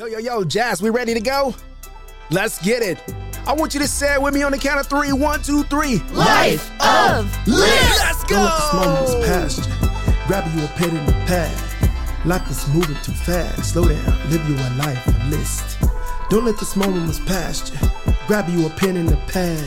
Yo, yo, yo, Jazz, we ready to go? Let's get it. I want you to say it with me on the count of three. One, two, three. Life of Lists. Let's Don't let this moment go. pass you. Grab you a pen and a pad. Life is moving too fast. Slow down, live you a life of list. Don't let this moment pass you. Grab you a pen and a pad.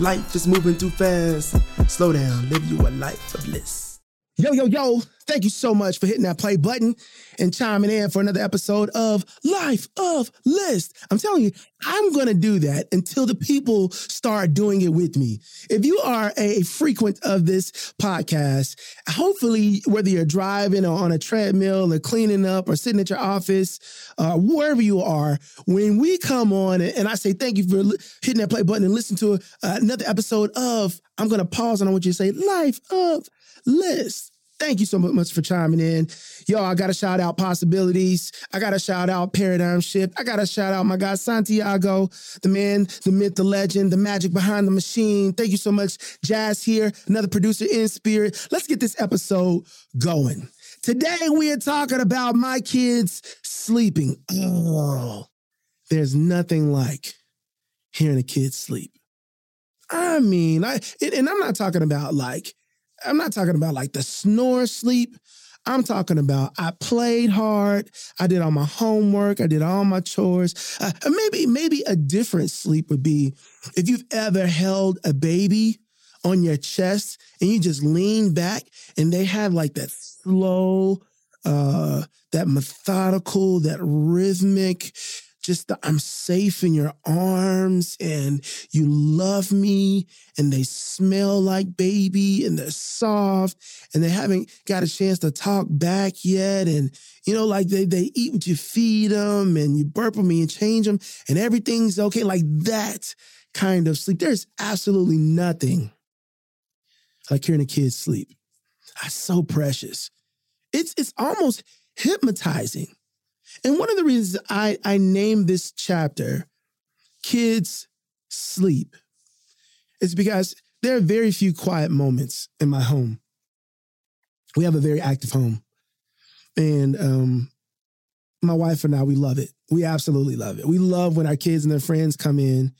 Life is moving too fast. Slow down, live you a life of list. Yo, yo, yo. Thank you so much for hitting that play button and chiming in for another episode of Life of List. I'm telling you, I'm going to do that until the people start doing it with me. If you are a frequent of this podcast, hopefully, whether you're driving or on a treadmill or cleaning up or sitting at your office, uh, wherever you are, when we come on and I say thank you for hitting that play button and listen to uh, another episode of, I'm going to pause and I want you to say Life of List. Thank you so much for chiming in. Yo, I got to shout out Possibilities. I got to shout out Paradigm Shift. I got to shout out my guy Santiago, the man, the myth, the legend, the magic behind the machine. Thank you so much. Jazz here, another producer in spirit. Let's get this episode going. Today we are talking about my kids sleeping. Oh, there's nothing like hearing a kid sleep. I mean, I and and I'm not talking about like I'm not talking about like the snore sleep. I'm talking about I played hard. I did all my homework. I did all my chores. Uh, maybe maybe a different sleep would be if you've ever held a baby on your chest and you just lean back and they have like that slow, uh, that methodical, that rhythmic, just the I'm safe in your arms and you love me and they smell like baby and they're soft and they haven't got a chance to talk back yet and you know like they they eat what you feed them and you burp them and change them and everything's okay like that kind of sleep. There's absolutely nothing like hearing a kid sleep. That's so precious. It's it's almost hypnotizing and one of the reasons I, I named this chapter Kids Sleep is because there are very few quiet moments in my home. We have a very active home. And um, my wife and I, we love it. We absolutely love it. We love when our kids and their friends come in.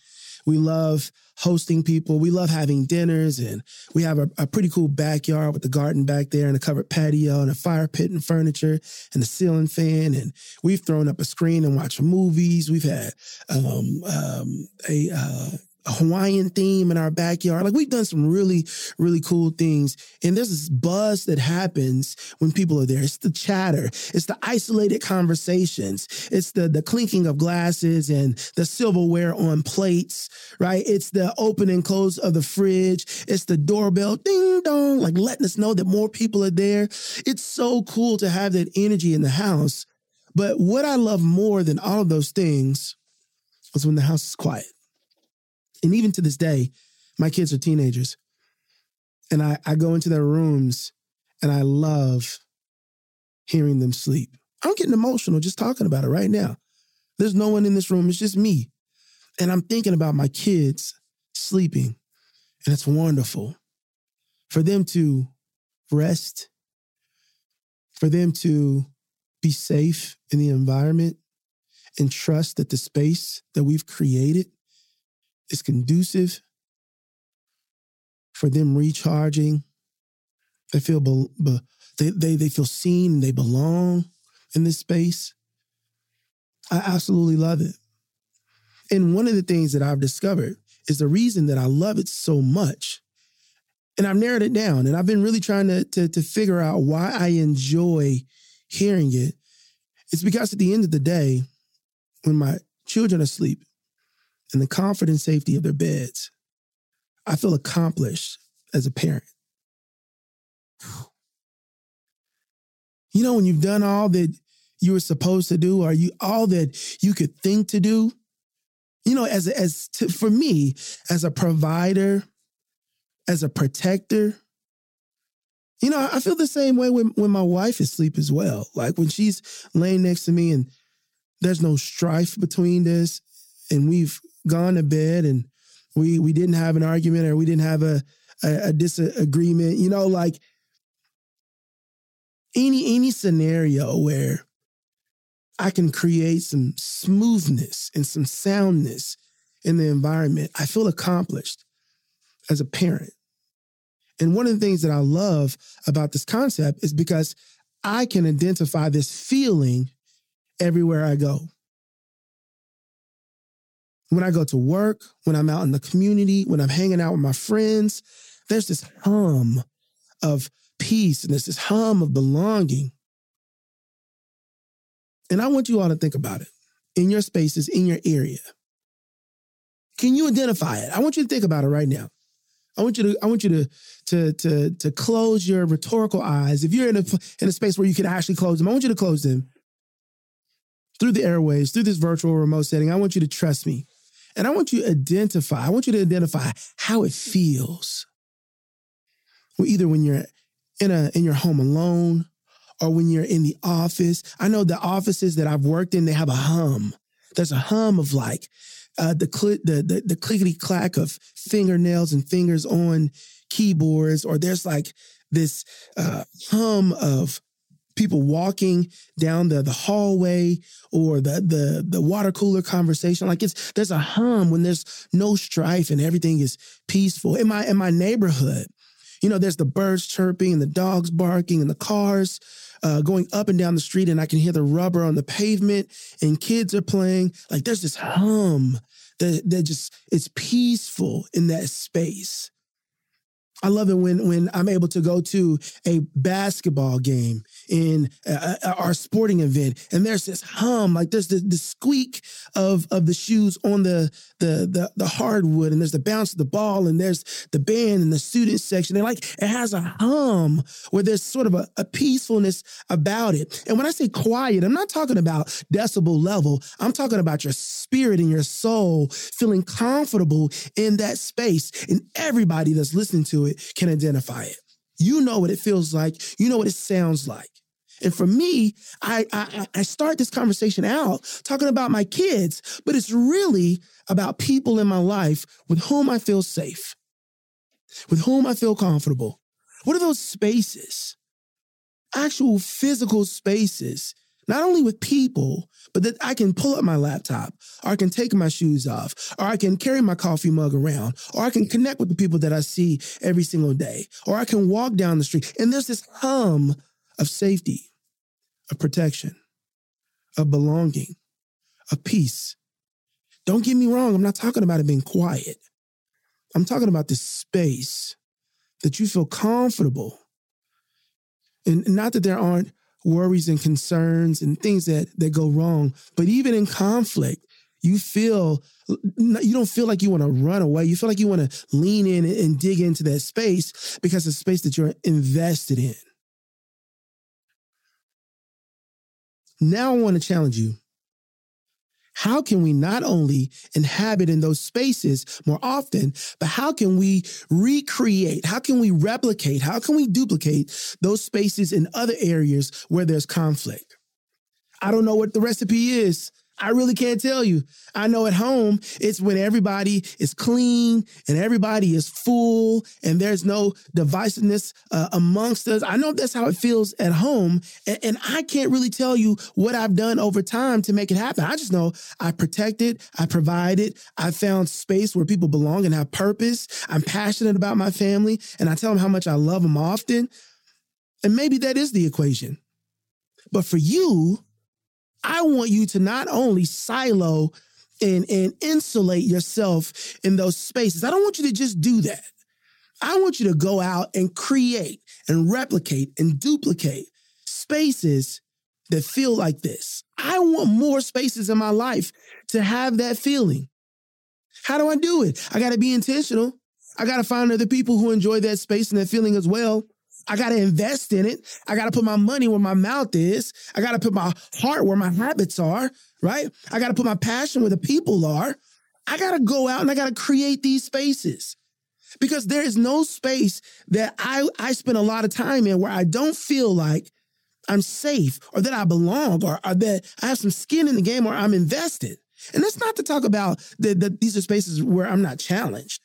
We love hosting people. We love having dinners, and we have a, a, pretty cool backyard with the garden back there and a covered patio and a fire pit and furniture and a ceiling fan. And we've thrown up a screen and watched movies. We've had um, um, a, uh, Hawaiian theme in our backyard. Like we've done some really, really cool things. And there's this buzz that happens when people are there. It's the chatter. It's the isolated conversations. It's the the clinking of glasses and the silverware on plates, right? It's the open and close of the fridge. It's the doorbell ding dong, like letting us know that more people are there. It's so cool to have that energy in the house. But what I love more than all of those things is when the house is quiet. And even to this day, my kids are teenagers. And I, I go into their rooms and I love hearing them sleep. I'm getting emotional just talking about it right now. There's no one in this room, it's just me. And I'm thinking about my kids sleeping. And it's wonderful for them to rest, for them to be safe in the environment and trust that the space that we've created is conducive for them recharging. They feel be, be, they, they they feel seen and they belong in this space. I absolutely love it. And one of the things that I've discovered is the reason that I love it so much. And I've narrowed it down and I've been really trying to, to, to figure out why I enjoy hearing it. It's because at the end of the day, when my children are asleep, in the comfort and safety of their beds, I feel accomplished as a parent. You know, when you've done all that you were supposed to do, or you all that you could think to do, you know, as as to, for me, as a provider, as a protector, you know, I feel the same way when, when my wife is asleep as well. Like when she's laying next to me and there's no strife between us, and we've gone to bed and we we didn't have an argument or we didn't have a a, a disagreement. You know, like any any scenario where I can create some smoothness and some soundness in the environment, I feel accomplished as a parent. And one of the things that I love about this concept is because I can identify this feeling everywhere I go. When I go to work, when I'm out in the community, when I'm hanging out with my friends, there's this hum of peace and there's this hum of belonging. And I want you all to think about it in your spaces, in your area. Can you identify it? I want you to think about it right now. I want you to I want you to to to to close your rhetorical eyes. If you're in a in a space where you can actually close them, I want you to close them through the airways, through this virtual remote setting. I want you to trust me. And I want you to identify, I want you to identify how it feels. Well, either when you're in a in your home alone or when you're in the office. I know the offices that I've worked in, they have a hum. There's a hum of like uh, the, cl- the, the the clickety clack of fingernails and fingers on keyboards, or there's like this uh, hum of people walking down the, the hallway or the, the the water cooler conversation. Like it's there's a hum when there's no strife and everything is peaceful. In my in my neighborhood you know there's the birds chirping and the dogs barking and the cars uh, going up and down the street and i can hear the rubber on the pavement and kids are playing. Like there's this hum that, that just it's peaceful in that space. I love it when when I'm able to go to a basketball game in uh, uh, our sporting event, and there's this hum, like there's the, the squeak of of the shoes on the, the the the hardwood, and there's the bounce of the ball, and there's the band and the student section, and like it has a hum where there's sort of a, a peacefulness about it. And when I say quiet, I'm not talking about decibel level. I'm talking about your spirit and your soul feeling comfortable in that space, and everybody that's listening to it it can identify it. You know what it feels like. You know what it sounds like. And for me, I, I, I start this conversation out talking about my kids, but it's really about people in my life with whom I feel safe, with whom I feel comfortable. What are those spaces? Actual physical spaces not only with people, but that I can pull up my laptop, or I can take my shoes off, or I can carry my coffee mug around, or I can connect with the people that I see every single day, or I can walk down the street. And there's this hum of safety, of protection, of belonging, of peace. Don't get me wrong, I'm not talking about it being quiet. I'm talking about this space that you feel comfortable. And not that there aren't worries and concerns and things that that go wrong. But even in conflict, you feel you don't feel like you want to run away. You feel like you want to lean in and dig into that space because it's a space that you're invested in. Now I want to challenge you how can we not only inhabit in those spaces more often, but how can we recreate? How can we replicate? How can we duplicate those spaces in other areas where there's conflict? I don't know what the recipe is. I really can't tell you. I know at home, it's when everybody is clean and everybody is full and there's no divisiveness uh, amongst us. I know that's how it feels at home. And, and, I can't really tell you what I've done over time to make it happen. I just know I protected, I provided, I found space where people belong and have purpose. I'm passionate about my family and I tell them how much I love them often. And maybe that is the equation. But for you, I want you to not only silo and, and insulate yourself in those spaces. I don't want you to just do that. I want you to go out and create and replicate and duplicate spaces that feel like this. I want more spaces in my life to have that feeling. How do I do it? I got to be intentional. I got to find other people who enjoy that space and that feeling as well. I got to invest in it. I got to put my money where my mouth is. I got to put my heart where my habits are, right? I got to put my passion where the people are. I got to go out and I got to create these spaces because there is no space that I, I spend a lot of time in where I don't feel like I'm safe or that I belong or, or that I have some skin in the game or I'm invested. And that's not to talk about that these are spaces where I'm not challenged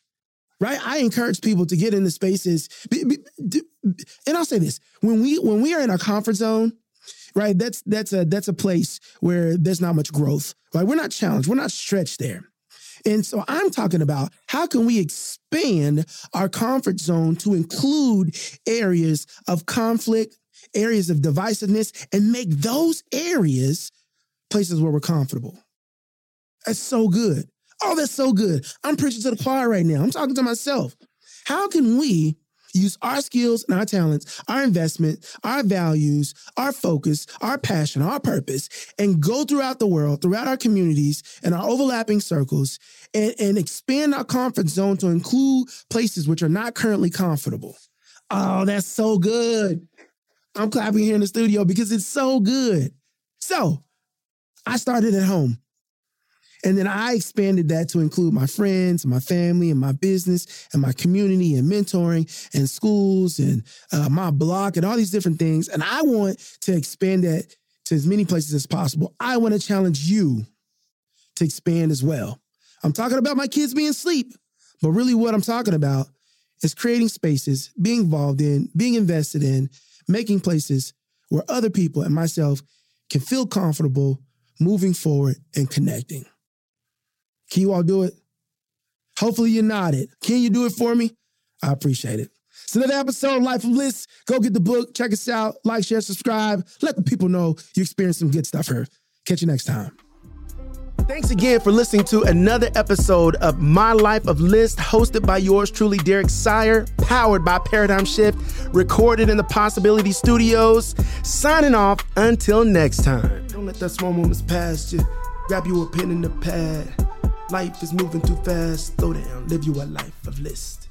right? I encourage people to get into spaces. And I'll say this: when we when we are in our comfort zone, right? That's that's a that's a place where there's not much growth. Right? We're not challenged. We're not stretched there. And so I'm talking about how can we expand our comfort zone to include areas of conflict, areas of divisiveness, and make those areas places where we're comfortable. That's so good. Oh, that's so good. I'm preaching to the choir right now. I'm talking to myself. How can we use our skills and our talents, our investment, our values, our focus, our passion, our purpose, and go throughout the world, throughout our communities and our overlapping circles, and, and expand our comfort zone to include places which are not currently comfortable. Oh, that's so good. I'm clapping here in the studio because it's so good. So I started at home. And then I expanded that to include my friends, my family, and my business, and my community, and mentoring, and schools, and uh, my blog, and all these different things. And I want to expand that to as many places as possible. I want to challenge you to expand as well. I'm talking about my kids being asleep, but really what I'm talking about is creating spaces, being involved in, being invested in, making places where other people and myself can feel comfortable moving forward and connecting. Can you all do it? Hopefully you nodded. Can you do it for me? I appreciate it. It's another episode of Life of List. Go get the book, check us out, like, share, subscribe. Let the people know you experienced some good stuff here. Catch you next time. Thanks again for listening to another episode of My Life of List, hosted by yours truly, Derek Sire, powered by Paradigm Shift, recorded in the Possibility Studios. Signing off until next time. Don't let that small moments pass you. Grab you a pen and a pad. Life is moving too fast. Slow down, live you a life of list.